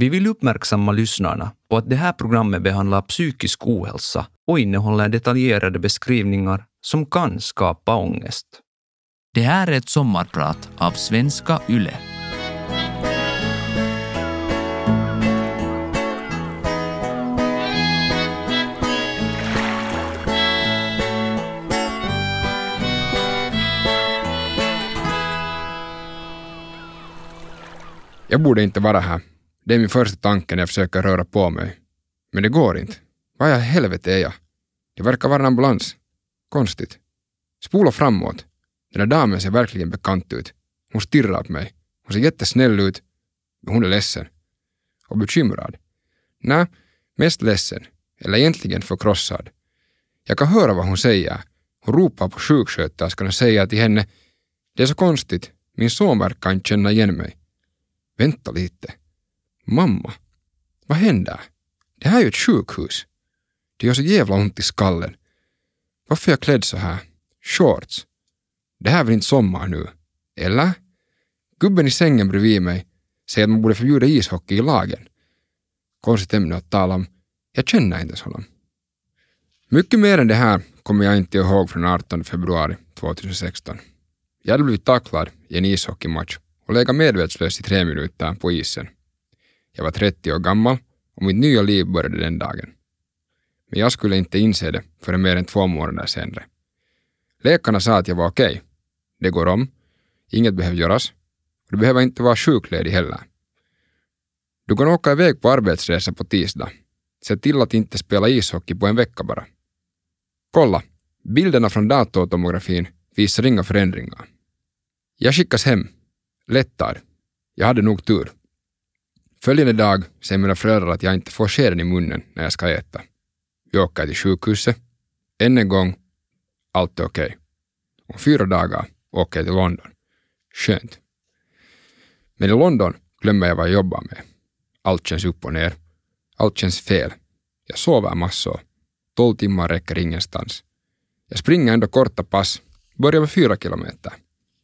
Vi vill uppmärksamma lyssnarna på att det här programmet behandlar psykisk ohälsa och innehåller detaljerade beskrivningar som kan skapa ångest. Det här är ett sommarprat av Svenska Yle. Jag borde inte vara här. Det är min första tanke när jag försöker röra på mig. Men det går inte. Vad i helvete är jag? Det verkar vara en ambulans. Konstigt. Spola framåt. Den där damen ser verkligen bekant ut. Hon stirrar på mig. Hon ser jättesnäll ut. Men hon är ledsen. Och bekymrad. Nej, mest ledsen. Eller egentligen förkrossad. Jag kan höra vad hon säger. Hon ropar på sjuksköterskan och säger till henne Det är så konstigt. Min son verkar inte känna igen mig. Vänta lite. Mamma, vad händer? Det här är ju ett sjukhus. Det gör så jävla ont i skallen. Varför är jag klädd så här? Shorts. Det här är väl inte sommar nu? Eller? Gubben i sängen bredvid mig säger att man borde förbjuda ishockey i lagen. Konstigt ämne att tala om. Jag känner inte ens honom. Mycket mer än det här kommer jag inte ihåg från 18 februari 2016. Jag hade blivit tacklad i en ishockeymatch och legat medvetslös i tre minuter på isen. Jag var 30 år gammal och mitt nya liv började den dagen. Men jag skulle inte inse det förrän mer än två månader senare. Läkarna sa att jag var okej. Okay. Det går om. Inget behöver göras. Du behöver inte vara sjukledig heller. Du kan åka iväg på arbetsresa på tisdag. Se till att inte spela ishockey på en vecka bara. Kolla, bilderna från datortomografin visar inga förändringar. Jag skickas hem lättad. Jag hade nog tur. Följande dag säger mina föräldrar att jag inte får skeden i munnen när jag ska äta. Vi åker till sjukhuset. Än en gång, allt är okej. Okay. Om fyra dagar åker jag till London. Skönt. Men i London glömmer jag vad jag jobbar med. Allt känns upp och ner. Allt känns fel. Jag sover massor. Tolv timmar räcker ingenstans. Jag springer ändå korta pass. Börjar med fyra kilometer.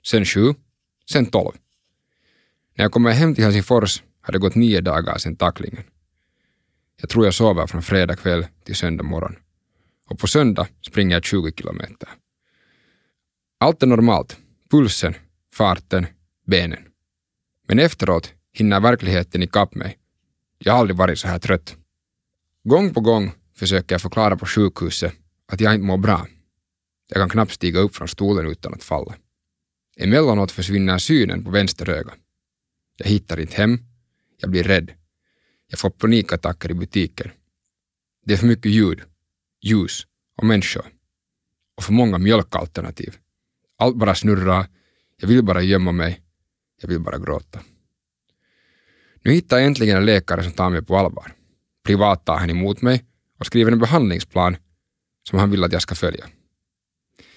Sen sju. Sen tolv. När jag kommer hem till Helsingfors har det gått nio dagar sedan tacklingen. Jag tror jag sover från fredag kväll till söndag morgon. Och på söndag springer jag 20 kilometer. Allt är normalt. Pulsen, farten, benen. Men efteråt hinner verkligheten ikapp mig. Jag har aldrig varit så här trött. Gång på gång försöker jag förklara på sjukhuset att jag inte mår bra. Jag kan knappt stiga upp från stolen utan att falla. Emellanåt försvinner synen på vänster öga. Jag hittar inte hem. Jag blir rädd. Jag får panikattacker i butiken. Det är för mycket ljud, ljus och människor. Och för många mjölkalternativ. Allt bara snurrar. Jag vill bara gömma mig. Jag vill bara gråta. Nu hittar jag äntligen en läkare som tar mig på allvar. Privat tar han emot mig och skriver en behandlingsplan som han vill att jag ska följa.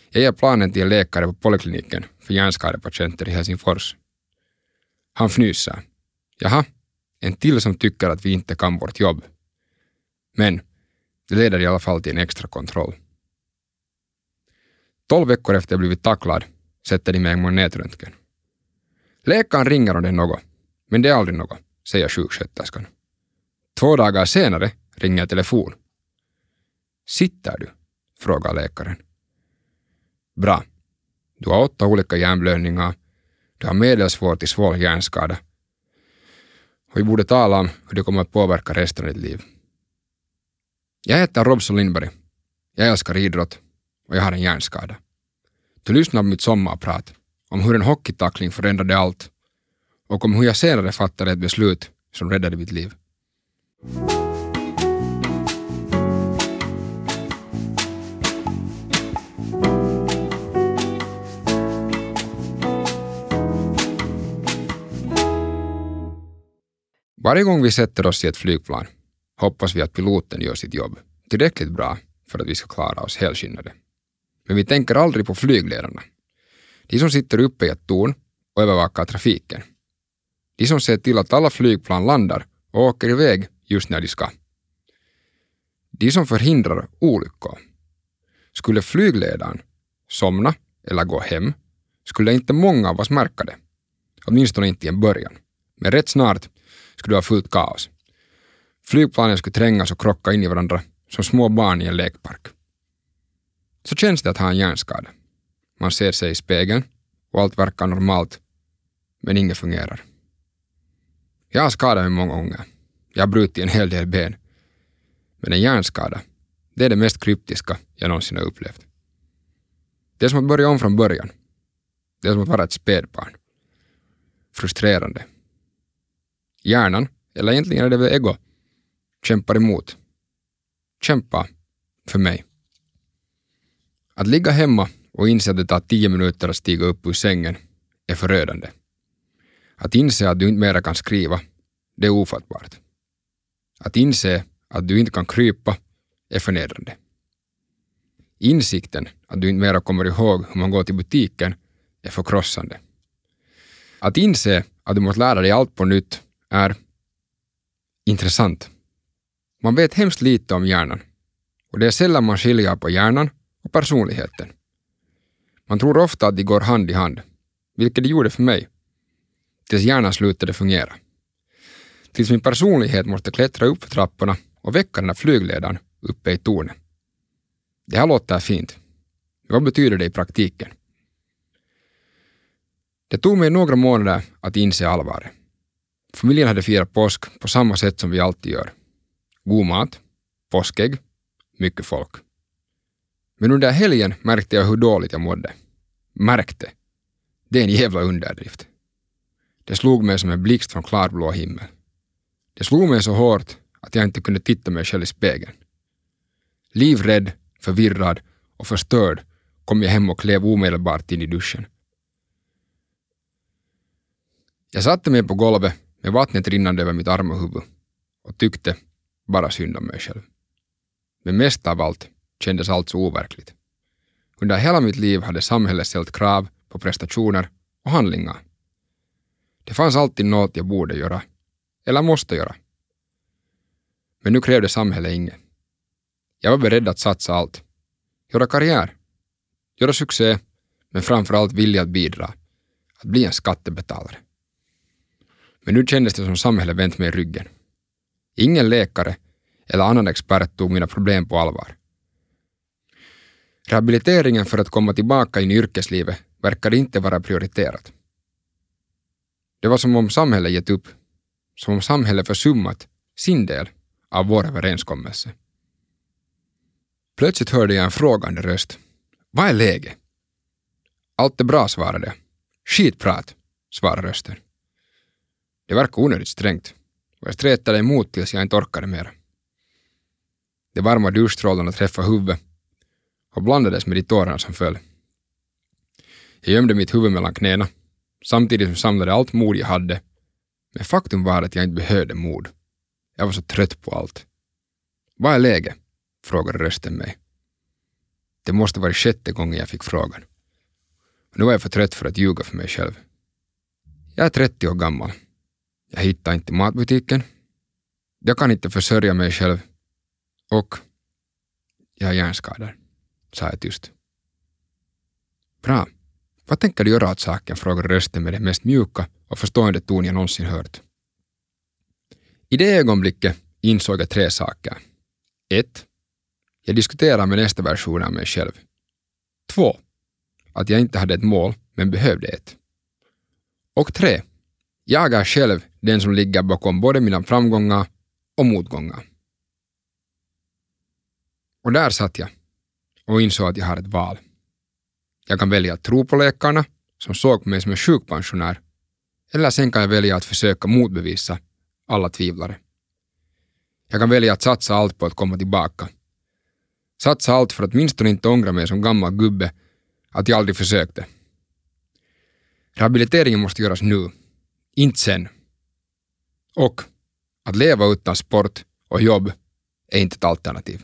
Jag ger planen till en läkare på polikliniken för hjärnskadepatienter i Helsingfors. Han fnyser. Jaha, en till som tycker att vi inte kan vårt jobb. Men det leder i alla fall till en extra kontroll. Tolv veckor efter jag blivit tacklad sätter de mig i magnetröntgen. Läkaren ringer om det är något, men det är aldrig något, säger sjuksköterskan. Två dagar senare ringer telefon. Sitter du? frågar läkaren. Bra. Du har åtta olika hjärnblödningar du har medelsvår till svår hjärnskada. Och vi borde tala om hur det kommer att påverka resten av ditt liv. Jag heter Robson Lindberg. Jag älskar idrott och jag har en hjärnskada. Du lyssnar på mitt sommarprat om hur en hockeytackling förändrade allt och om hur jag senare fattade ett beslut som räddade mitt liv. Varje gång vi sätter oss i ett flygplan hoppas vi att piloten gör sitt jobb tillräckligt bra för att vi ska klara oss helskinnade. Men vi tänker aldrig på flygledarna. De som sitter uppe i ett torn och övervakar trafiken. De som ser till att alla flygplan landar och åker iväg just när de ska. De som förhindrar olyckor. Skulle flygledaren somna eller gå hem skulle inte många av oss märka det. Åtminstone inte i en början. Men rätt snart skulle det vara fullt kaos. Flygplanen skulle trängas och krocka in i varandra som små barn i en lekpark. Så känns det att ha en hjärnskada. Man ser sig i spegeln och allt verkar normalt, men inget fungerar. Jag har skadat mig många gånger. Jag har brutit en hel del ben. Men en hjärnskada, det är det mest kryptiska jag någonsin har upplevt. Det är som att börja om från början. Det är som att vara ett spädbarn. Frustrerande. Hjärnan, eller egentligen är det väl ego, kämpar emot. Kämpa för mig. Att ligga hemma och inse att det tar tio minuter att stiga upp ur sängen är förödande. Att inse att du inte mera kan skriva, det är ofattbart. Att inse att du inte kan krypa är förnedrande. Insikten att du inte mera kommer ihåg hur man går till butiken är förkrossande. Att inse att du måste lära dig allt på nytt är intressant. Man vet hemskt lite om hjärnan och det är sällan man skiljer på hjärnan och personligheten. Man tror ofta att de går hand i hand, vilket de gjorde för mig, tills hjärnan slutade fungera. Tills min personlighet måste klättra upp för trapporna och väcka den där flygledaren uppe i tornet. Det här låter fint. Vad betyder det i praktiken? Det tog mig några månader att inse allvaret. Familjen hade firat påsk på samma sätt som vi alltid gör. God mat, påskägg, mycket folk. Men under helgen märkte jag hur dåligt jag mådde. Märkte. Det är en jävla underdrift. Det slog mig som en blixt från klarblå himmel. Det slog mig så hårt att jag inte kunde titta mig själv i spegeln. Livrädd, förvirrad och förstörd kom jag hem och klev omedelbart in i duschen. Jag satte mig på golvet med vattnet rinnande över mitt arma och huvud och tyckte bara synd om mig själv. Men mest av allt kändes allt så overkligt. Under hela mitt liv hade samhället ställt krav på prestationer och handlingar. Det fanns alltid något jag borde göra, eller måste göra. Men nu krävde samhället inget. Jag var beredd att satsa allt. Göra karriär. Göra succé, men framför allt vilja att bidra. Att bli en skattebetalare. Men nu kändes det som samhället vänt mig ryggen. Ingen läkare eller annan expert tog mina problem på allvar. Rehabiliteringen för att komma tillbaka in i yrkeslivet verkade inte vara prioriterat. Det var som om samhället gett upp, som om samhället försummat sin del av vår överenskommelse. Plötsligt hörde jag en frågande röst. Vad är läget? Allt är bra, svarade jag. Skitprat, svarade rösten. Det verkar onödigt strängt och jag stretade emot tills jag inte orkade mer. De varma duschstrålarna träffade huvudet och blandades med de tårar som föll. Jag gömde mitt huvud mellan knäna samtidigt som jag samlade allt mod jag hade. Men faktum var att jag inte behövde mod. Jag var så trött på allt. Vad är läget? frågade rösten mig. Det måste varit sjätte gången jag fick frågan. Nu var jag för trött för att ljuga för mig själv. Jag är 30 år gammal. Jag hittar inte matbutiken. Jag kan inte försörja mig själv. Och jag är hjärnskadad, sa jag tyst. Bra. Vad tänker du göra åt saken? frågade rösten med den mest mjuka och förstående ton jag någonsin hört. I det ögonblicket insåg jag tre saker. 1. Jag diskuterar med nästa version av mig själv. 2. Att jag inte hade ett mål, men behövde ett. Och 3. Jag är själv den som ligger bakom både mina framgångar och motgångar. Och där satt jag och insåg att jag har ett val. Jag kan välja att tro på läkarna, som såg på mig som en sjukpensionär, eller sen kan jag välja att försöka motbevisa alla tvivlare. Jag kan välja att satsa allt på att komma tillbaka. Satsa allt för att åtminstone inte ångra mig som gammal gubbe att jag aldrig försökte. Rehabiliteringen måste göras nu, inte sen. Och att leva utan sport och jobb är inte ett alternativ.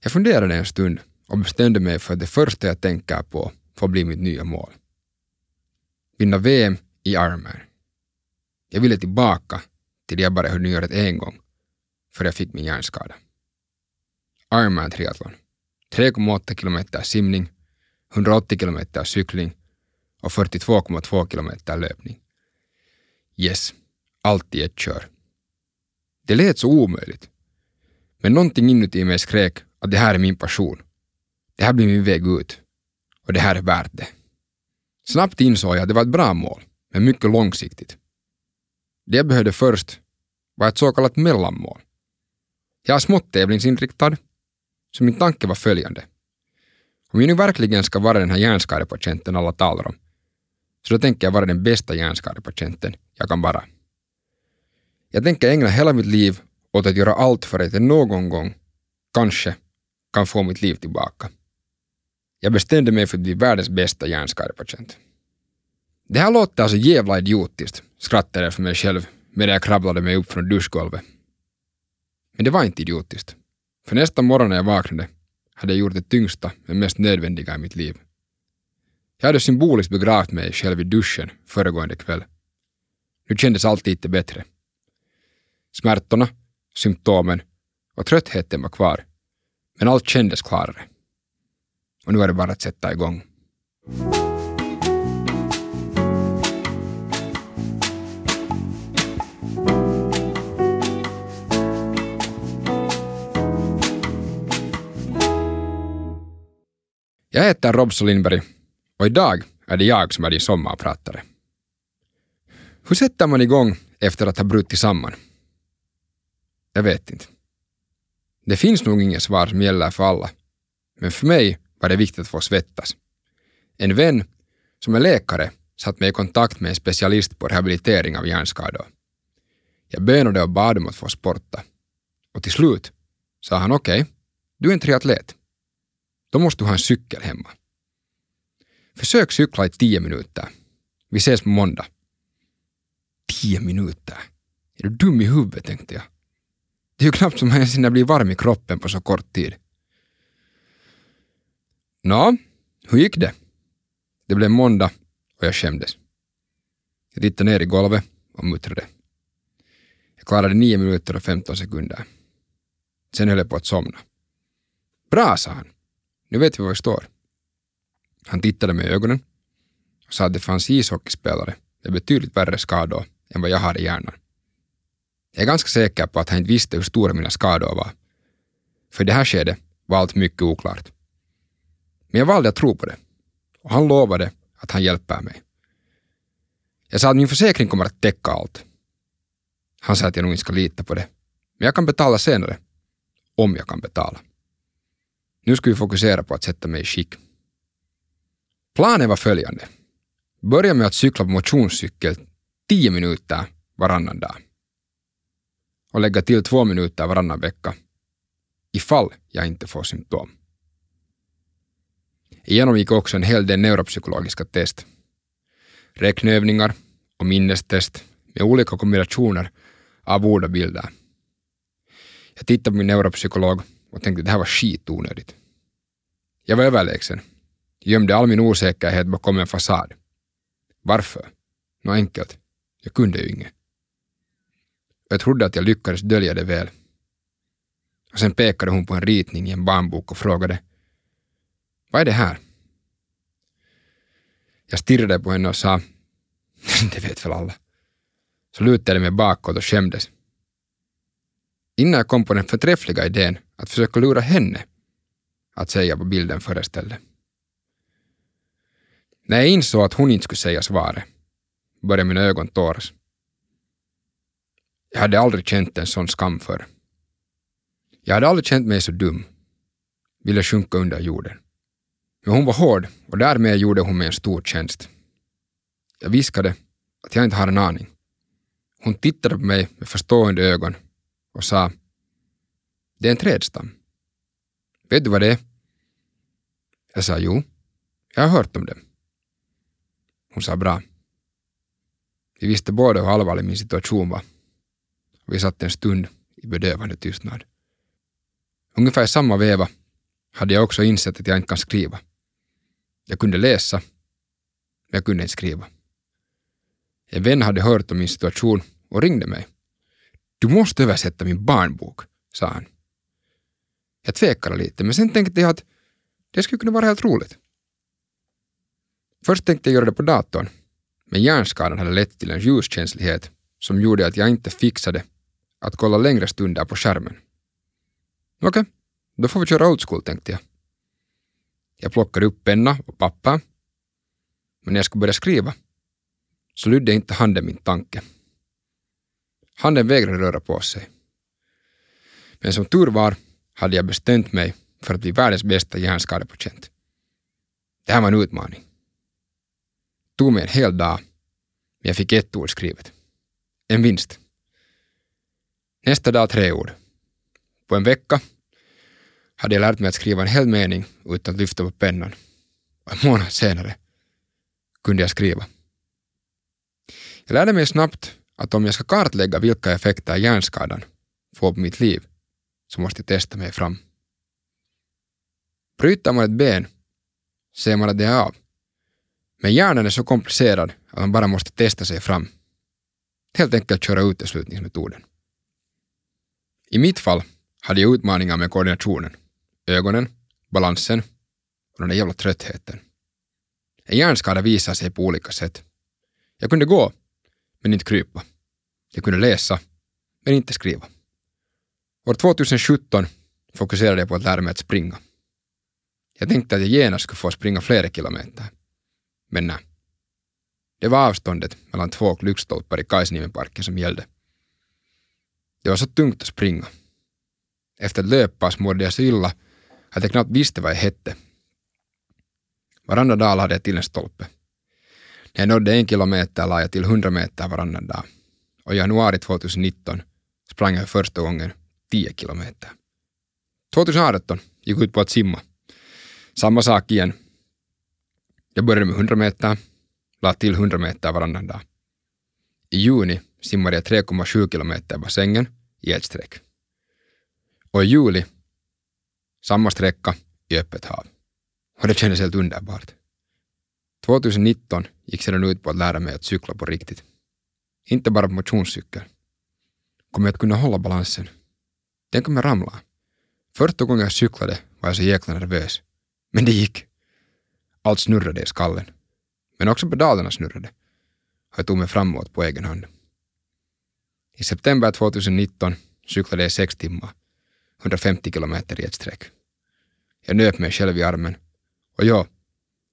Jag funderade en stund och bestämde mig för att det första jag tänker på får bli mitt nya mål. Vinna VM i Ironman. Jag ville tillbaka till det jag bara hunnit göra en gång, för jag fick min hjärnskada. Ironman triathlon. 3,8 kilometer simning, 180 kilometer cykling och 42,2 kilometer löpning. Yes, allt i ett kör. Det lät så omöjligt. Men någonting inuti mig skrek att det här är min passion. Det här blir min väg ut. Och det här är värt det. Snabbt insåg jag att det var ett bra mål, men mycket långsiktigt. Det jag behövde först var ett så kallat mellanmål. Jag är smått tävlingsinriktad, så min tanke var följande. Om jag nu verkligen ska vara den här hjärnskadepatienten alla talar om, så då tänker jag vara den bästa hjärnskadepatienten jag kan bara. Jag tänker ägna hela mitt liv åt att göra allt för att jag någon gång, kanske, kan få mitt liv tillbaka. Jag bestämde mig för att bli världens bästa hjärnskadepatient. Det här låter alltså jävla idiotiskt, skrattade jag för mig själv medan jag krabblade mig upp från duschgolvet. Men det var inte idiotiskt. För nästa morgon när jag vaknade hade jag gjort det tyngsta men mest nödvändiga i mitt liv. Jag hade symboliskt begravt mig själv i duschen föregående kväll. Nu kändes allt lite bättre. Smärtorna, symptomen och tröttheten var kvar, men allt kändes klarare. Och nu är det bara att sätta igång. Jag heter Robso Lindberg och idag är det jag som är din sommarpratare. Hur sätter man igång efter att ha brutit samman? Jag vet inte. Det finns nog inget svar som gäller för alla, men för mig var det viktigt att få svettas. En vän som är läkare satte mig i kontakt med en specialist på rehabilitering av hjärnskador. Jag bönade och bad om att få sporta. Och till slut sa han okej, okay, du är en triatlet. Då måste du ha en cykel hemma. Försök cykla i tio minuter. Vi ses på måndag. Tio minuter? Är du dum i huvudet, tänkte jag. Det är ju knappt som man ens hinner bli varm i kroppen på så kort tid. Nå, hur gick det? Det blev måndag och jag skämdes. Jag tittade ner i golvet och muttrade. Jag klarade nio minuter och femton sekunder. Sen höll jag på att somna. Bra, sa han. Nu vet vi var vi står. Han tittade mig i ögonen och sa att det fanns ishockeyspelare med betydligt värre skador än vad jag har i hjärnan. Jag är ganska säker på att han inte visste hur stora mina skador var. För i det här skedet var allt mycket oklart. Men jag valde att tro på det. Och han lovade att han hjälper mig. Jag sa att min försäkring kommer att täcka allt. Han sa att jag nog inte ska lita på det. Men jag kan betala senare. Om jag kan betala. Nu ska vi fokusera på att sätta mig i skick. Planen var följande. Börja med att cykla på motionscykel 10 minuter varannan dag. Och lägga till två minuter varannan vecka. Ifall jag inte får symptom. Jag genomgick också en hel del neuropsykologiska test. Räkneövningar och minnestest med olika kombinationer av ord och bilder. Jag tittade på min neuropsykolog och tänkte att det här var skitonödigt. Jag var överlägsen. Jag gömde all min osäkerhet bakom en fasad. Varför? Nå enkelt. Jag kunde ju inget. Jag trodde att jag lyckades dölja det väl. Och sen pekade hon på en ritning i en barnbok och frågade Vad är det här? Jag stirrade på henne och sa Det vet väl alla. Så lutade jag mig bakåt och skämdes. Innan jag kom på den förträffliga idén att försöka lura henne att säga vad bilden föreställde. När jag insåg att hon inte skulle säga svaret började mina ögon tåras. Jag hade aldrig känt en sån skam för. Jag hade aldrig känt mig så dum. Ville sjunka under jorden. Men hon var hård och därmed gjorde hon mig en stor tjänst. Jag viskade att jag inte har en aning. Hon tittade på mig med förstående ögon och sa Det är en trädstam. Vet du vad det är? Jag sa jo, jag har hört om det. Hon sa bra. Vi visste båda hur allvarlig min situation var. Vi satt en stund i bedövande tystnad. Ungefär i samma veva hade jag också insett att jag inte kan skriva. Jag kunde läsa, men jag kunde inte skriva. En vän hade hört om min situation och ringde mig. Du måste översätta min barnbok, sa han. Jag tvekade lite, men sen tänkte jag att det skulle kunna vara helt roligt. Först tänkte jag göra det på datorn, men hjärnskadan hade lett till en ljuskänslighet som gjorde att jag inte fixade att kolla längre stunder på skärmen. Okej, okay, då får vi köra old school tänkte jag. Jag plockade upp penna och papper. Men när jag skulle börja skriva så lydde inte handen min tanke. Handen vägrade röra på sig. Men som tur var hade jag bestämt mig för att bli världens bästa hjärnskadepatient. Det här var en utmaning. Tog mig en hel dag, men jag fick ett ord skrivet. En vinst. Nästa dag tre ord. På en vecka hade jag lärt mig att skriva en hel mening utan att lyfta på pennan. Och en månad senare kunde jag skriva. Jag lärde mig snabbt att om jag ska kartlägga vilka effekter hjärnskadan får på mitt liv så måste jag testa mig fram. Bryter man ett ben ser man att det är av. Men hjärnan är så komplicerad att man bara måste testa sig fram. Helt enkelt köra uteslutningsmetoden. I mitt fall hade jag utmaningar med koordinationen, ögonen, balansen och den där jävla tröttheten. En hjärnskada visar sig på olika sätt. Jag kunde gå, men inte krypa. Jag kunde läsa, men inte skriva. År 2017 fokuserade jag på att lära mig att springa. Jag tänkte att jag genast skulle få springa flera kilometer. Men nej. Det var avståndet mellan två lyktstolpar i Kajsniemenparken som gällde. Det var så tungt att springa. Efter ett löppass mådde jag så illa att jag knappt visste vad jag hette. Varannan dag lade jag till en stolpe. När jag nådde en kilometer la jag till hundra meter varannan dag. Och i januari 2019 sprang jag för första gången 10 kilometer. 2018 gick ut på att simma. Samma sak igen. Jag började med 100 meter, la till 100 meter varannan dag. I juni simmade jag 3,7 kilometer i bassängen i ett streck. Och i juli samma sträcka i öppet hav. Och det kändes helt underbart. 2019 gick sedan ut på att lära mig att cykla på riktigt. Inte bara på motionscykel. Kommer jag att kunna hålla balansen? Tänk om jag ramlar? Första gången jag cyklade var jag så jäkla nervös. Men det gick. Allt snurrade i skallen. Men också pedalerna snurrade. Och jag tog mig framåt på egen hand. I september 2019 cyklade jag sex timmar, 150 kilometer i ett streck. Jag nöp mig själv i armen. Och ja,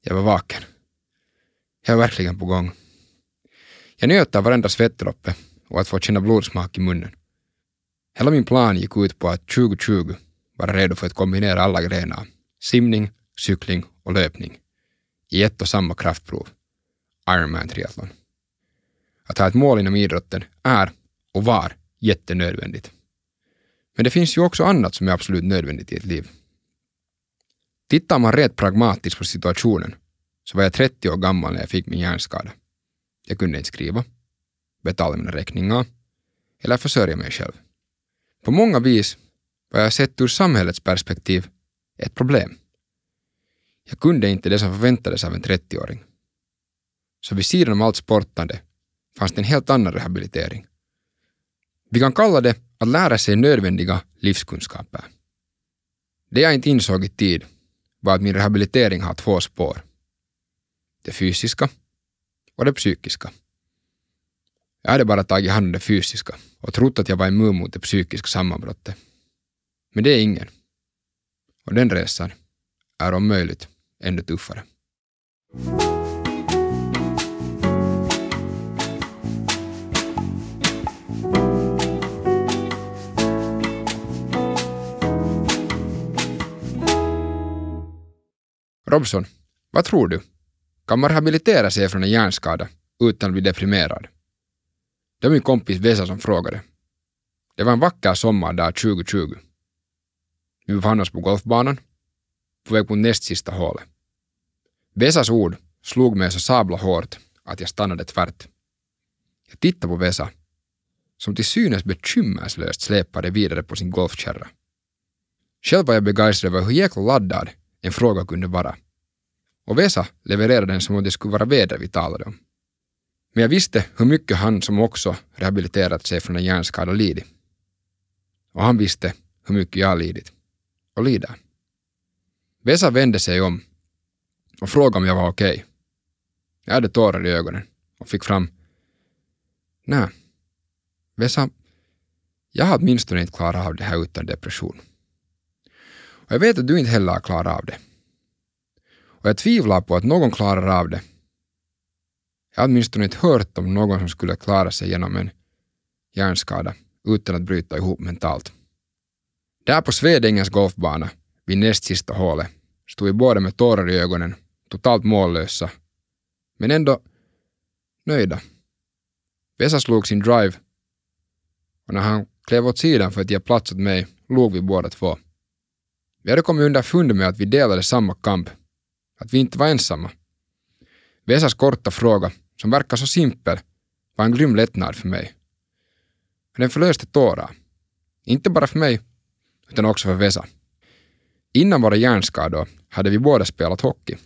jag var vaken. Jag var verkligen på gång. Jag njöt av varenda svettdroppe och att få känna blodsmak i munnen. Hela min plan gick ut på att 2020 vara redo för att kombinera alla grenar, simning, cykling och löpning, i ett och samma kraftprov, Ironman triathlon. Att ha ett mål inom idrotten är och var jättenödvändigt. Men det finns ju också annat som är absolut nödvändigt i ett liv. Tittar man rätt pragmatiskt på situationen så var jag 30 år gammal när jag fick min hjärnskada. Jag kunde inte skriva, betala mina räkningar eller försörja mig själv. På många vis var jag sett ur samhällets perspektiv ett problem. Jag kunde inte det som förväntades av en 30-åring. Så vid sidan om allt sportande fanns det en helt annan rehabilitering. Vi kan kalla det att lära sig nödvändiga livskunskaper. Det jag inte insåg i tid var att min rehabilitering har två spår. Det fysiska och det psykiska. Jag hade bara tagit hand om det fysiska och trott att jag var immun mot det psykiska sammanbrottet. Men det är ingen. Och den resan är om möjligt ännu tuffare. Robson, vad tror du? Kan man rehabilitera sig från en hjärnskada utan att bli deprimerad? Det var min kompis Vesa som frågade. Det var en vacker sommardag 2020. Vi befann oss på golfbanan, på väg mot näst sista hålet. Vesas ord slog mig så sabla hårt att jag stannade tvärt. Jag tittade på Vesa, som till synes bekymmerslöst släpade vidare på sin golfkärra. Själv var jag begeistrad över hur jäkla laddad en fråga kunde vara. Och Vesa levererade den som om det skulle vara väder vi talade om. Men jag visste hur mycket han som också rehabiliterat sig från en hjärnskada lidit. Och han visste hur mycket jag lidit och lider. Vesa vände sig om och frågade om jag var okej. Okay. Jag hade tårar i ögonen och fick fram Nej, Vesa, jag har åtminstone inte klarat av det här utan depression. Och jag vet att du inte heller har klarat av det. Och jag tvivlar på att någon klarar av det. Jag har åtminstone inte hört om någon som skulle klara sig genom en hjärnskada utan att bryta ihop mentalt. Där på Svedängens golfbana, vid näst sista hålet, stod vi båda med tårar i ögonen, totalt mållösa, men ändå nöjda. Vesa slog sin drive och när han klev åt sidan för att ge plats åt mig log vi båda två. Vi hade kommit underfund med att vi delade samma kamp, att vi inte var ensamma. Vesas korta fråga, som verkar så simpel, var en grym lättnad för mig. Den förlöste tårar. Inte bara för mig, utan också för Vesa. Innan våra hjärnskador hade vi båda spelat hockey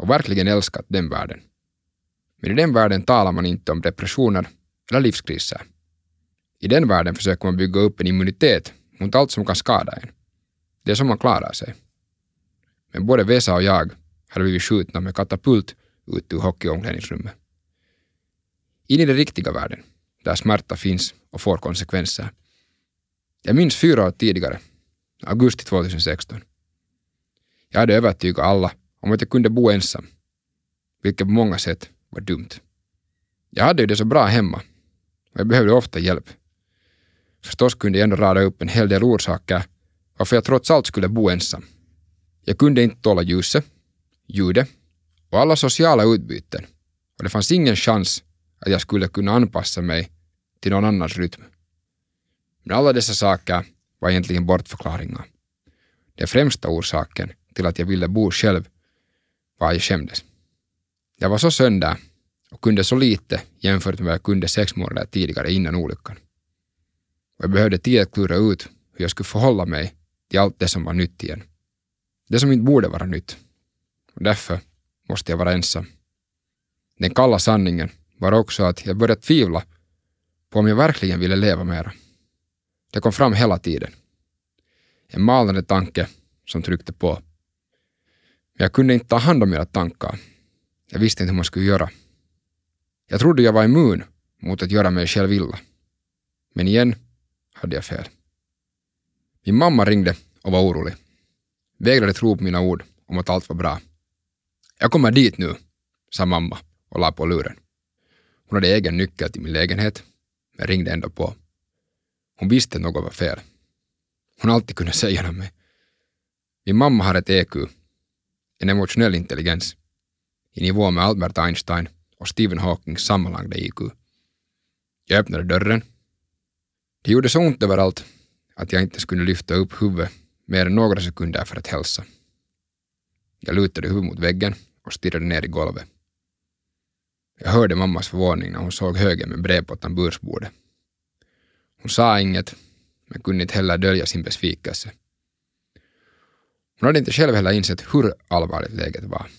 och verkligen älskat den världen. Men i den världen talar man inte om depressioner eller livskriser. I den världen försöker man bygga upp en immunitet mot allt som kan skada en. Det är som man klarar sig. Men både Vesa och jag hade blivit skjutna med katapult ut ur hockeyomklädningsrummet. In i den riktiga världen, där smärta finns och får konsekvenser. Jag minns fyra år tidigare, augusti 2016. Jag hade övertygat alla om att jag kunde bo ensam, vilket på många sätt var dumt. Jag hade ju det så bra hemma och jag behövde ofta hjälp. Förstås kunde jag ändå rada upp en hel del orsaker varför jag trots allt skulle bo ensam. Jag kunde inte tåla ljuset, ljudet och alla sociala utbyten och det fanns ingen chans att jag skulle kunna anpassa mig till någon annans rytm. Men alla dessa saker var egentligen bortförklaringar. Den främsta orsaken till att jag ville bo själv jag skämdes. Jag var så sönder och kunde så lite jämfört med vad jag kunde sex månader tidigare innan olyckan. Och jag behövde tid att klura ut hur jag skulle förhålla mig till allt det som var nytt igen. Det som inte borde vara nytt. Och därför måste jag vara ensam. Den kalla sanningen var också att jag började tvivla på om jag verkligen ville leva mera. Det kom fram hela tiden. En malande tanke som tryckte på. Jag kunde inte ta hand om mina tankar. Jag visste inte hur man skulle göra. Jag trodde jag var immun mot att göra mig själv illa. Men igen hade jag fel. Min mamma ringde och var orolig. Vägrade tro på mina ord om att allt var bra. Jag kommer dit nu, sa mamma och la på luren. Hon hade egen nyckel till min lägenhet, men ringde ändå på. Hon visste att något var fel. Hon alltid kunde säga det mig. Min mamma har ett EQ, en emotionell intelligens, i nivå med Albert Einstein och Stephen Hawkings sammanlagda IQ. Jag öppnade dörren. Det gjorde så ont överallt att jag inte skulle lyfta upp huvudet mer än några sekunder för att hälsa. Jag lutade huvudet mot väggen och stirrade ner i golvet. Jag hörde mammas förvåning när hon såg högen med brev på tambursbordet. Hon sa inget, men kunde inte heller dölja sin besvikelse. Hon hade inte själv heller insett hur allvarligt läget var.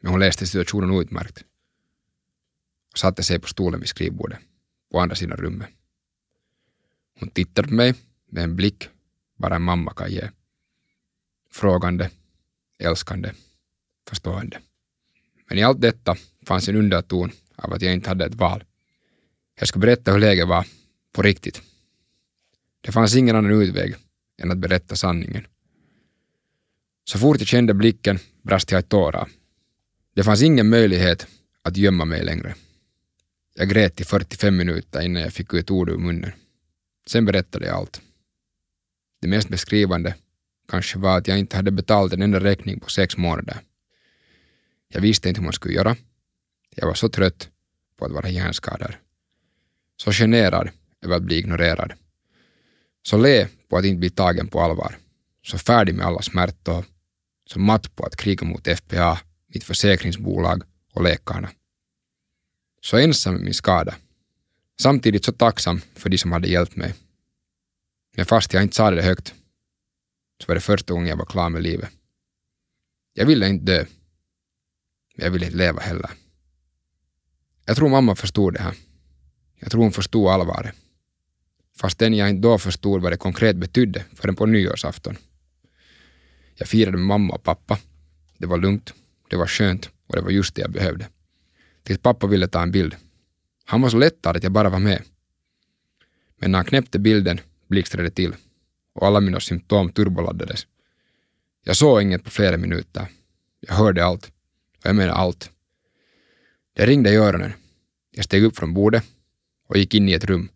Men hon läste situationen utmärkt och satte sig på stolen vid skrivbordet på andra sidan rummet. Hon tittade på mig med en blick bara en mamma kan ge. Frågande, älskande, förstående. Men i allt detta fanns en underton av att jag inte hade ett val. Jag skulle berätta hur läget var på riktigt. Det fanns ingen annan utväg än att berätta sanningen. Så fort jag kände blicken brast jag i tårar. Det fanns ingen möjlighet att gömma mig längre. Jag grät i 45 minuter innan jag fick ut ord ur munnen. Sen berättade jag allt. Det mest beskrivande kanske var att jag inte hade betalat en enda räkning på sex månader. Jag visste inte hur man skulle göra. Jag var så trött på att vara hjärnskadad. Så generad över att bli ignorerad. Så le på att inte bli tagen på allvar. Så färdig med alla smärtor. Så matt på att kriga mot FPA, mitt försäkringsbolag och läkarna. Så ensam med min skada. Samtidigt så tacksam för de som hade hjälpt mig. Men fast jag inte sa det högt så var det första gången jag var klar med livet. Jag ville inte dö. Men jag ville inte leva heller. Jag tror mamma förstod det här. Jag tror hon förstod allvaret. Fastän jag inte då förstod vad det konkret betydde förrän på nyårsafton. Jag firade med mamma och pappa. Det var lugnt, det var skönt och det var just det jag behövde. Tills pappa ville ta en bild. Han var så lättad att jag bara var med. Men när han knäppte bilden blixtrade det till och alla mina symptom turboladdades. Jag såg inget på flera minuter. Jag hörde allt. Och jag menar allt. Det ringde i öronen. Jag steg upp från bordet och gick in i ett rum,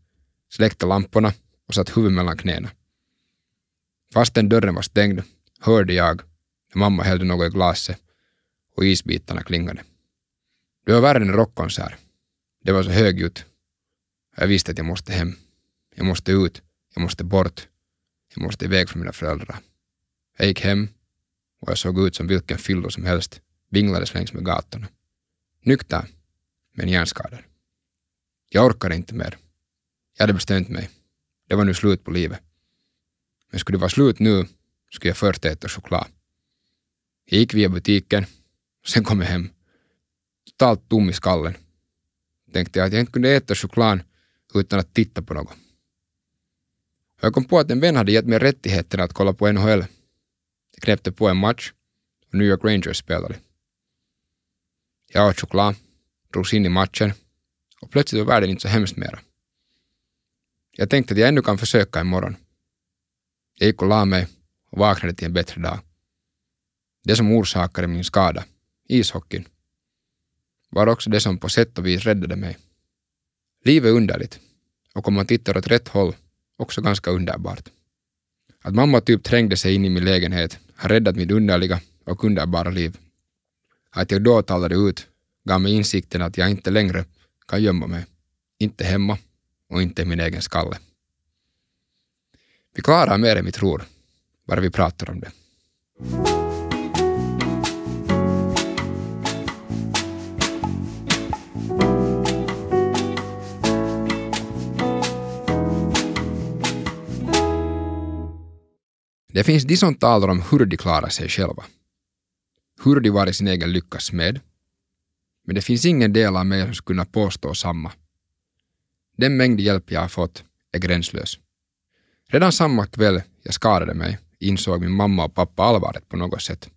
släckte lamporna och satt huvudet mellan knäna. Fastän dörren var stängd hörde jag när mamma hällde något i glaset och isbitarna klingade. Det var värre än en rockkonsert. Det var så högljutt. Jag visste att jag måste hem. Jag måste ut. Jag måste bort. Jag måste iväg från mina föräldrar. Jag gick hem och jag såg ut som vilken fyllo som helst vinglades längs med gatorna. Nykter, men hjärnskadad. Jag orkade inte mer. Jag hade bestämt mig. Det var nu slut på livet. Men skulle det vara slut nu skulle jag först äta choklad. Jag gick via butiken, sen kom jag hem. Totalt tom i skallen. Tänkte jag att jag inte kunde äta choklad utan att titta på något. Jag kom på att en vän hade gett mig rättigheten att kolla på NHL. Jag knäppte på en match och New York Rangers spelade. Jag åt choklad, drogs in i matchen och plötsligt var världen inte så hemskt mera. Jag tänkte att jag ännu kan försöka imorgon. Jag gick och la mig och vaknade till en bättre dag. Det som orsakade min skada, ishockeyn, var också det som på sätt och vis räddade mig. Livet är underligt och om man tittar åt rätt håll också ganska underbart. Att mamma typ trängde sig in i min lägenhet har räddat mitt underliga och underbara liv. Att jag då talade ut gav mig insikten att jag inte längre kan gömma mig. Inte hemma och inte i min egen skalle. Vi klarar mer än vi tror, bara vi pratar om det. Det finns de som talar om hur de klarar sig själva. Hur de varit sin egen lyckas med. Men det finns ingen del av mig som skulle kunna påstå samma. Den mängd hjälp jag har fått är gränslös. Redan samma kväll jag skadade mig insåg min mamma och pappa allvaret på något sätt.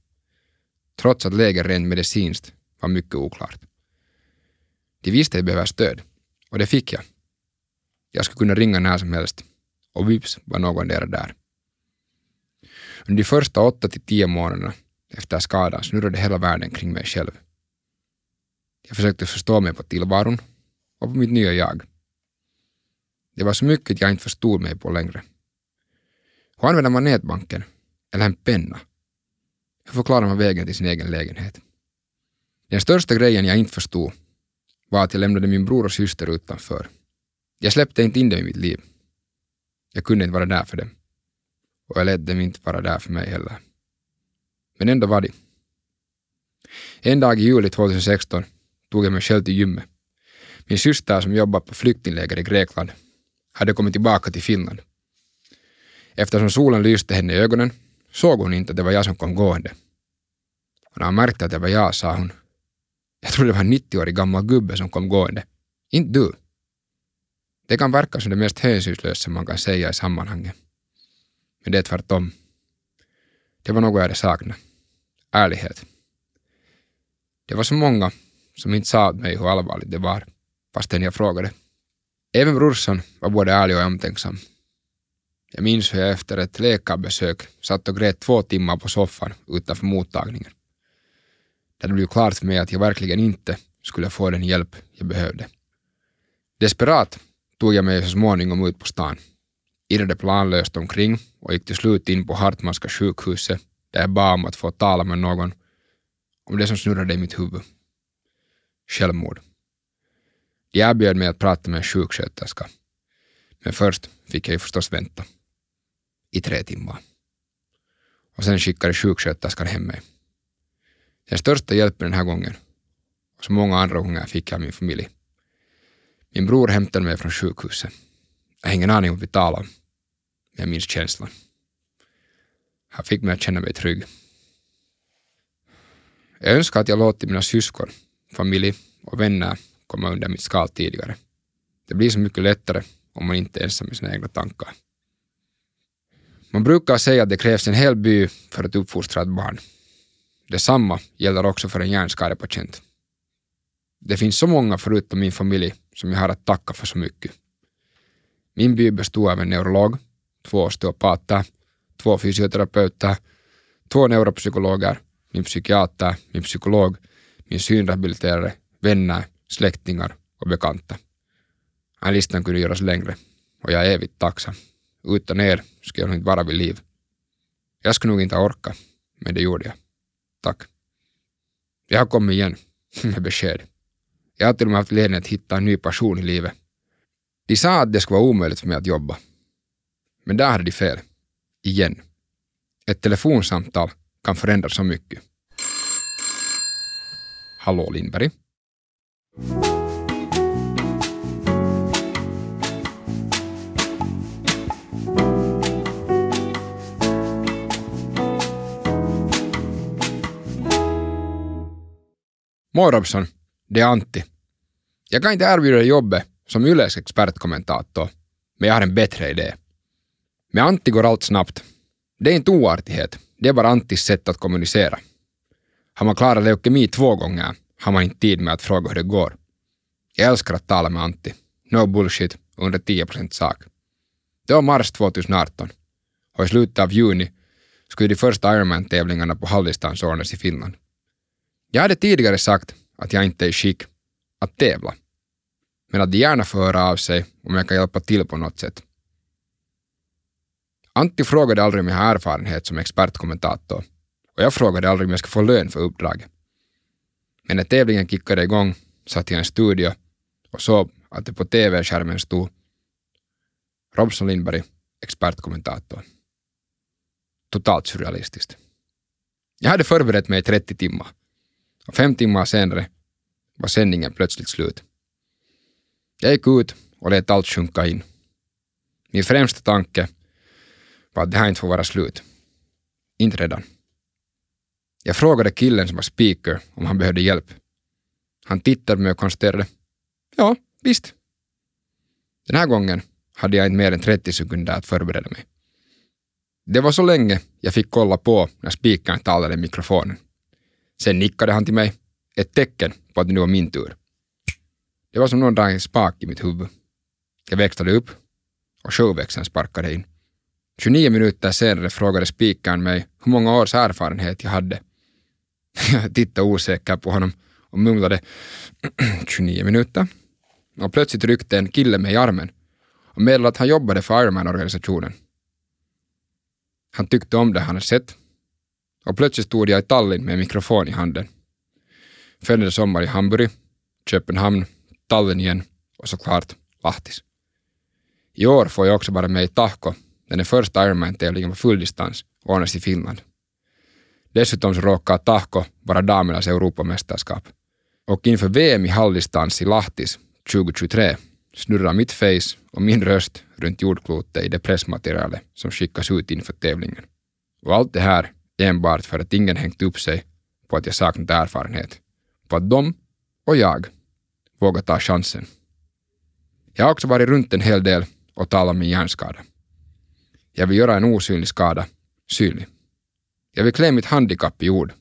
Trots att läget rent medicinskt var mycket oklart. De visste att jag behövde stöd och det fick jag. Jag skulle kunna ringa när som helst och vips var någon där. där. Under de första åtta till tio månaderna efter skadan snurrade hela världen kring mig själv. Jag försökte förstå mig på tillvaron och på mitt nya jag. Det var så mycket jag inte förstod mig på längre. Hur använder man nätbanken? Eller en penna? Hur förklarar man vägen till sin egen lägenhet? Den största grejen jag inte förstod var att jag lämnade min bror och syster utanför. Jag släppte inte in dem i mitt liv. Jag kunde inte vara där för dem. Och jag lät dem inte vara där för mig heller. Men ändå var de. En dag i juli 2016 tog jag mig själv till gymmet. Min syster som jobbar på flyktingläger i Grekland hade kommit tillbaka till Finland. Eftersom solen lyste henne i ögonen såg hon inte att det var jag som kom gående. Och när hon märkte att det var jag sa hon jag trodde det var en 90-årig gammal gubbe som kom gående. Inte du. Det kan verka som det mest hänsynslösa man kan säga i sammanhanget. Men det är tvärtom. Det var något jag hade saknat. Ärlighet. Det var så många som inte sa åt mig hur allvarligt det var, fastän jag frågade. Även brorsan var både ärlig och omtänksam. Jag minns hur jag efter ett läkarbesök satt och grät två timmar på soffan utanför mottagningen. Det hade blivit klart för mig att jag verkligen inte skulle få den hjälp jag behövde. Desperat tog jag mig så småningom ut på stan, irrade planlöst omkring och gick till slut in på Hartmanska sjukhuset där jag bad om att få tala med någon om det som snurrade i mitt huvud. Självmord. De erbjöd mig att prata med en sjuksköterska. Men först fick jag ju förstås vänta. I tre timmar. Och sen skickade sjuksköterskan hem mig. Den största hjälpen den här gången, och så många andra gånger, fick jag av min familj. Min bror hämtade mig från sjukhuset. Jag har ingen aning om vad vi talade om, men jag minns känslan. Han fick mig att känna mig trygg. Jag önskar att jag låtit mina syskon, familj och vänner komma under mitt skal tidigare. Det blir så mycket lättare om man inte är ensam med sina egna tankar. Man brukar säga att det krävs en hel by för att uppfostra ett barn. Detsamma gäller också för en hjärnskadepatient. Det finns så många förutom min familj som jag har att tacka för så mycket. Min by bestod av en neurolog, två osteopater, två fysioterapeuter, två neuropsykologer, min psykiater, min psykolog, min synrehabiliterare, vänner, släktingar och bekanta. Den listan kunde göras längre och jag är evigt tacksam. Utan er skulle jag nog inte vara vid liv. Jag skulle nog inte ha orkat, men det gjorde jag. Tack. Jag har kommit igen med besked. Jag har till och med haft ledning att hitta en ny passion i livet. De sa att det skulle vara omöjligt för mig att jobba. Men där hade de fel. Igen. Ett telefonsamtal kan förändra så mycket. Hallå Lindberg. Moi Robson, det är Antti. Jag kan inte erbjuda dig jobbet som Yles expertkommentator, men jag har en bättre idé. Med Antti går allt snabbt. Det är inte oartighet, det är bara Anttis sätt att kommunicera. Har man klarat leukemi två gånger har man inte tid med att fråga hur det går. Jag älskar att tala med Antti. No bullshit, under 10 procent sak. Det var mars 2018 och i slutet av juni skulle de första Ironman-tävlingarna på halvdistans ordnas i Finland. Jag hade tidigare sagt att jag inte är i skick att tävla, men att de gärna får höra av sig om jag kan hjälpa till på något sätt. Antti frågade aldrig om jag har erfarenhet som expertkommentator och jag frågade aldrig om jag ska få lön för uppdraget. Men när tävlingen kickade igång satt jag i en studio och såg att det på tv-skärmen stod Robson Lindberg, expertkommentator. Totalt surrealistiskt. Jag hade förberett mig i 30 timmar och fem timmar senare var sändningen plötsligt slut. Jag gick ut och lät allt sjunka in. Min främsta tanke var att det här inte får vara slut. Inte redan. Jag frågade killen som var speaker om han behövde hjälp. Han tittade på mig och konstaterade Ja, visst. Den här gången hade jag inte mer än 30 sekunder att förbereda mig. Det var så länge jag fick kolla på när speakern talade i mikrofonen. Sen nickade han till mig, ett tecken på att det nu var min tur. Det var som någon dragit en spak i mitt huvud. Jag växlade upp och showväxeln sparkade in. 29 minuter senare frågade spikaren mig hur många års erfarenhet jag hade. Jag tittade osäker på honom och mumlade 29 minuter. Och plötsligt ryckte en kille mig i armen och meddelade att han jobbade för Ironman-organisationen. Han tyckte om det han hade sett och plötsligt stod jag i Tallinn med en mikrofon i handen. Följande sommar i Hamburg, Köpenhamn, Tallinn igen och såklart Lahtis. I år får jag också vara med i Tahko, när den första Ironman-tävlingen på fulldistans ordnas i Finland. Dessutom så råkar Tahko vara damernas Europamästerskap. Och inför VM i halvdistans i Lahtis 2023 snurrar mitt face och min röst runt jordklotet i det pressmaterialet som skickas ut inför tävlingen. Och allt det här enbart för att ingen hängt upp sig på att jag saknat erfarenhet. På att de och jag vågar ta chansen. Jag har också varit runt en hel del och talat om min hjärnskada. Jag vill göra en osynlig skada synlig. Jag vill klä mitt handikapp i ord.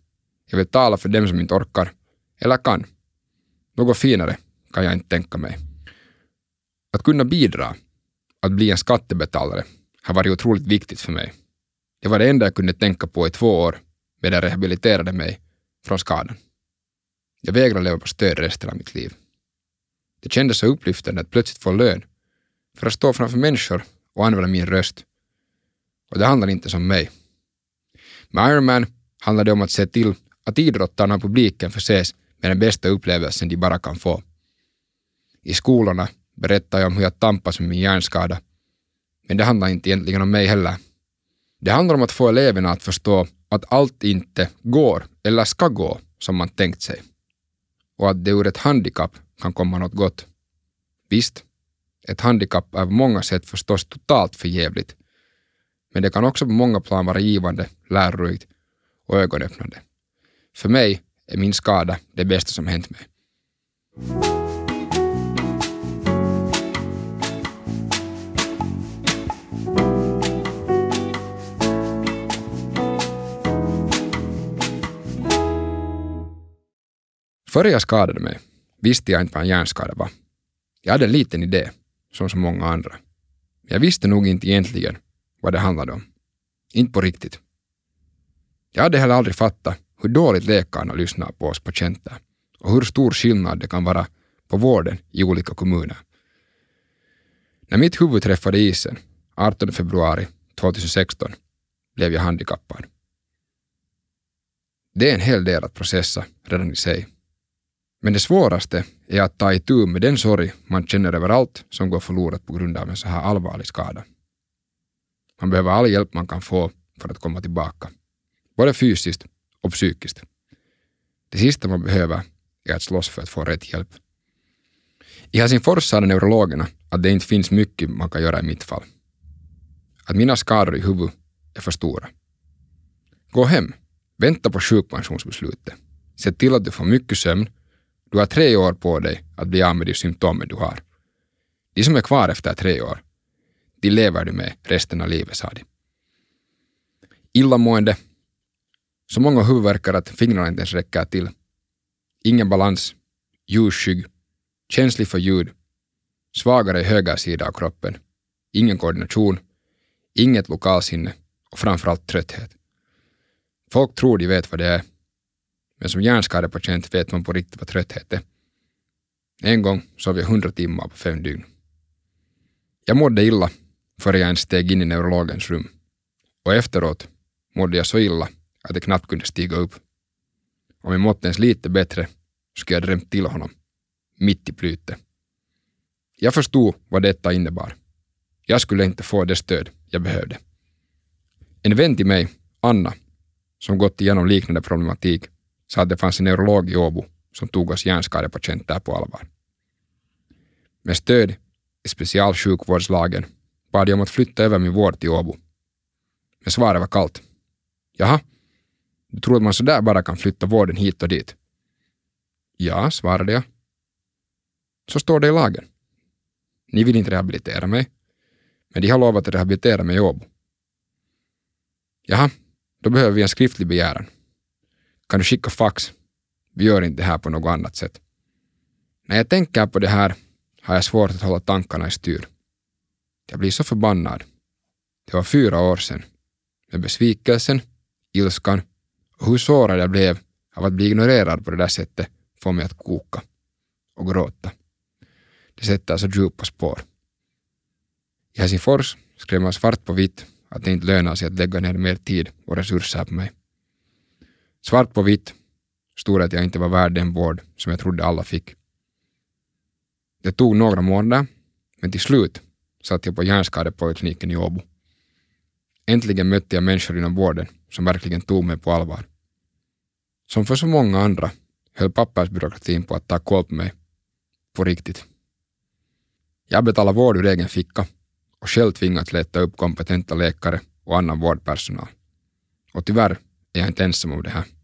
Jag vill tala för dem som inte orkar eller kan. Något finare kan jag inte tänka mig. Att kunna bidra, att bli en skattebetalare, har varit otroligt viktigt för mig. Det var det enda jag kunde tänka på i två år medan jag rehabiliterade mig från skadan. Jag vägrade leva på stöd resten av mitt liv. Det kändes så upplyftande att plötsligt få lön för att stå framför människor och använda min röst. Och det handlar inte som mig. Med Ironman handlar det om att se till att idrottarna och publiken förses med den bästa upplevelsen de bara kan få. I skolorna berättar jag om hur jag tampas med min hjärnskada, men det handlar inte egentligen om mig heller. Det handlar om att få eleverna att förstå att allt inte går eller ska gå som man tänkt sig. Och att det ur ett handikapp kan komma något gott. Visst, ett handikapp är på många sätt förstås totalt förjävligt, men det kan också på många plan vara givande, lärorikt och ögonöppnande. För mig är min skada det bästa som hänt mig. Före jag skadade mig visste jag inte vad en hjärnskada var. Jag hade en liten idé, som så många andra. Men jag visste nog inte egentligen vad det handlade om. Inte på riktigt. Jag hade heller aldrig fattat hur dåligt läkarna lyssnar på oss patienter och hur stor skillnad det kan vara på vården i olika kommuner. När mitt huvud träffade isen 18 februari 2016 blev jag handikappad. Det är en hel del att processa redan i sig. Men det svåraste är att ta itu med den sorg man känner över allt som går förlorat på grund av en så här allvarlig skada. Man behöver all hjälp man kan få för att komma tillbaka, både fysiskt och psykiskt. Det sista man behöver är att slåss för att få rätt hjälp. I Helsingfors sa neurologerna att det inte finns mycket man kan göra i mitt fall. Att mina skador i huvudet är för stora. Gå hem, vänta på sjukpensionsbeslutet. Se till att du får mycket sömn. Du har tre år på dig att bli av med de symptomen du har. De som är kvar efter tre år, de lever du med resten av livet, sa de. Illamående, så många huvudvärkar att fingrarna inte ens räcker till. Ingen balans, ljusskygg, känslig för ljud, svagare höger sida av kroppen, ingen koordination, inget lokalsinne och framförallt trötthet. Folk tror de vet vad det är, men som hjärnskadepatient vet man på riktigt vad trötthet är. En gång sov jag hundra timmar på fem dygn. Jag mådde illa före jag ens steg in i neurologens rum. Och efteråt mådde jag så illa att jag knappt kunde stiga upp. Om jag mått ens lite bättre skulle jag drömt till honom, mitt i plytet. Jag förstod vad detta innebar. Jag skulle inte få det stöd jag behövde. En vän till mig, Anna, som gått igenom liknande problematik, sa att det fanns en neurolog i Åbo som tog oss hjärnskadepatienter på allvar. Med stöd i specialsjukvårdslagen bad jag om att flytta över min vård till Åbo. Men svaret var kallt. Jaha, du tror att man sådär bara kan flytta vården hit och dit? Ja, svarade jag. Så står det i lagen. Ni vill inte rehabilitera mig, men de har lovat att rehabilitera mig i Åbo. Jaha, då behöver vi en skriftlig begäran. Kan du skicka fax? Vi gör inte det här på något annat sätt. När jag tänker på det här har jag svårt att hålla tankarna i styr. Jag blir så förbannad. Det var fyra år sedan. Med besvikelsen, ilskan och hur sårad jag blev av att bli ignorerad på det där sättet får mig att koka och gråta. Det sätter alltså så djupa spår. I Helsingfors skrev man svart på vitt att det inte lönar sig att lägga ner mer tid och resurser på mig. Svart på vitt stod att jag inte var värd den vård som jag trodde alla fick. Det tog några månader, men till slut satt jag på hjärnskadepolikliniken i Åbo. Äntligen mötte jag människor inom vården som verkligen tog mig på allvar. Som för så många andra höll pappersbyråkratin på att ta koll på mig. På riktigt. Jag betalade vård ur egen ficka och själv tvingats leta upp kompetenta läkare och annan vårdpersonal. Och tyvärr är jag inte ensam om det här.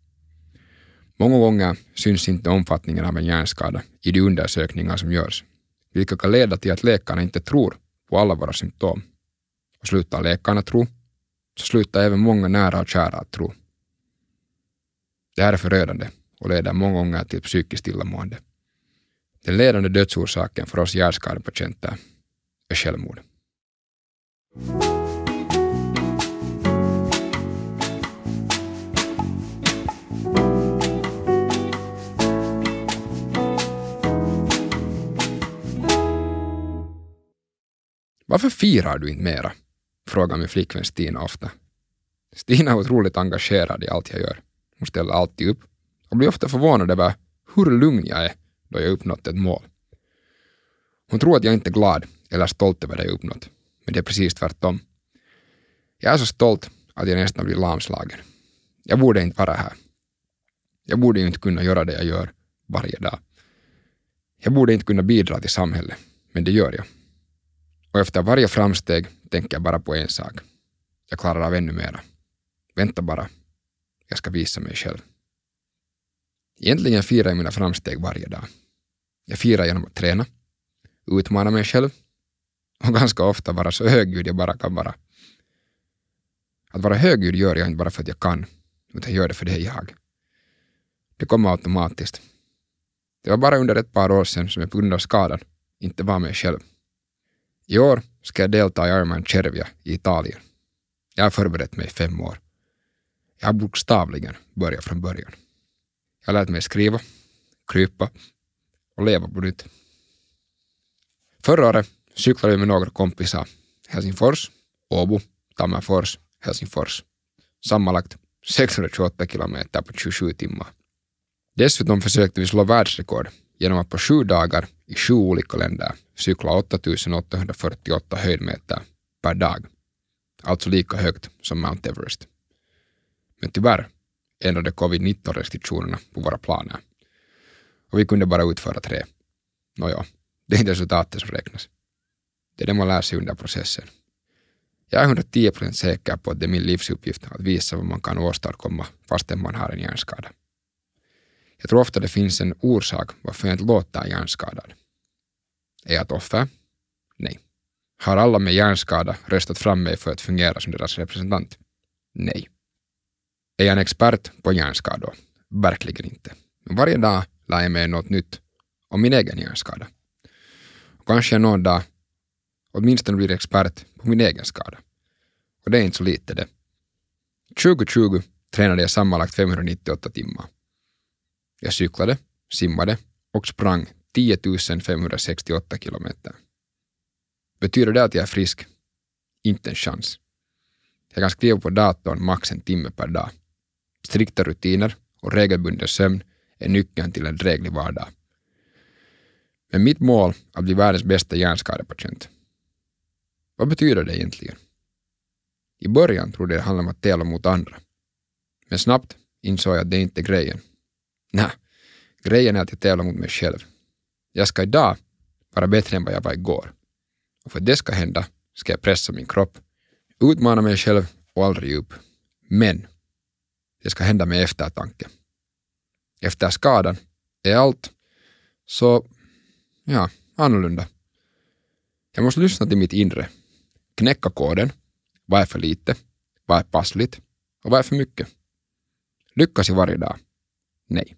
Många gånger syns inte omfattningen av en hjärnskada i de undersökningar som görs, vilket kan leda till att läkarna inte tror på alla våra symptom. Och slutar läkarna tro, så slutar även många nära och kära att tro. Det här är förödande och leder många gånger till psykiskt illamående. Den ledande dödsorsaken för oss hjärnskadepatienter är självmord. Varför firar du inte mera? frågar min flickvän Stina ofta. Stina är otroligt engagerad i allt jag gör. Hon ställer alltid upp och blir ofta förvånad över hur lugn jag är då jag uppnått ett mål. Hon tror att jag inte är glad eller stolt över det jag uppnått, men det är precis tvärtom. Jag är så stolt att jag nästan blir lamslagen. Jag borde inte vara här. Jag borde ju inte kunna göra det jag gör varje dag. Jag borde inte kunna bidra till samhället, men det gör jag. Och efter varje framsteg tänker jag bara på en sak. Jag klarar av ännu mera. Vänta bara. Jag ska visa mig själv. Egentligen firar jag mina framsteg varje dag. Jag firar genom att träna, utmana mig själv och ganska ofta vara så högljudd jag bara kan vara. Att vara högljudd gör jag inte bara för att jag kan, utan jag gör det för det är jag. Det kommer automatiskt. Det var bara under ett par år sedan som jag på grund av skadan inte var mig själv. I år ska jag delta i Ironman Cervia i Italien. Jag har förberett mig i fem år. Jag har bokstavligen börjat från början. Jag har lärt mig skriva, krypa och leva på nytt. Förra året cyklade vi med några kompisar Helsingfors, Åbo, Tammerfors, Helsingfors. Sammanlagt 628 kilometer på 27 timmar. Dessutom försökte vi slå världsrekord genom att på sju dagar i sju olika länder cykla 8848 höjdmeter per dag. Alltså lika högt som Mount Everest. Men tyvärr ändrade covid-19-restriktionerna på våra planer. Och vi kunde bara utföra tre. Nåja, det är inte resultatet som räknas. Det är det man lär sig under processen. Jag är 110 procent säker på att det är min livsuppgift att visa vad man kan åstadkomma fastän man har en hjärnskada. Jag tror ofta det finns en orsak varför jag inte låter hjärnskadad. Är jag ett offer? Nej. Har alla med hjärnskada röstat fram mig för att fungera som deras representant? Nej. Är jag en expert på hjärnskador? Verkligen inte. Men varje dag lär jag mig något nytt om min egen hjärnskada. Och kanske jag någon dag åtminstone blir expert på min egen skada. Och det är inte så lite det. 2020 tränade jag sammanlagt 598 timmar. Jag cyklade, simmade och sprang 10 568 kilometer. Betyder det att jag är frisk? Inte en chans. Jag kan skriva på datorn max en timme per dag. Strikta rutiner och regelbunden sömn är nyckeln till en dräglig vardag. Men mitt mål är att bli världens bästa hjärnskadepatient. Vad betyder det egentligen? I början trodde jag det handlade om att tävla mot andra. Men snabbt insåg jag att det inte är grejen. Nej, grejen är att jag tävlar mot mig själv. Jag ska idag vara bättre än vad jag var igår. Och för att det ska hända ska jag pressa min kropp, utmana mig själv och aldrig ge upp. Men det ska hända med eftertanke. Efter skadan är allt så, ja, annorlunda. Jag måste lyssna till mitt inre, knäcka koden. Vad är för lite? Vad är passligt? Och vad är för mycket? Lyckas jag varje dag? Nej,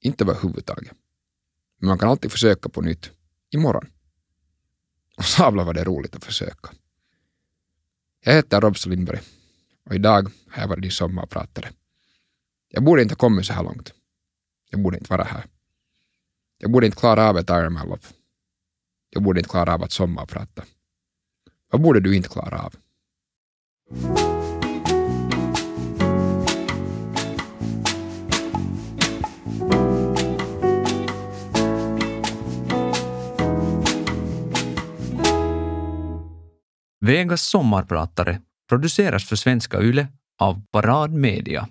inte överhuvudtaget. Men man kan alltid försöka på nytt imorgon. Och sabla var det roligt att försöka. Jag heter Robson Lindberg och idag har jag varit din sommarpratare. Jag borde inte ha kommit så här långt. Jag borde inte vara här. Jag borde inte klara av ett Ironman-lopp. Jag borde inte klara av att sommarprata. Vad borde du inte klara av? Vegas sommarpratare produceras för Svenska Yle av Parad Media.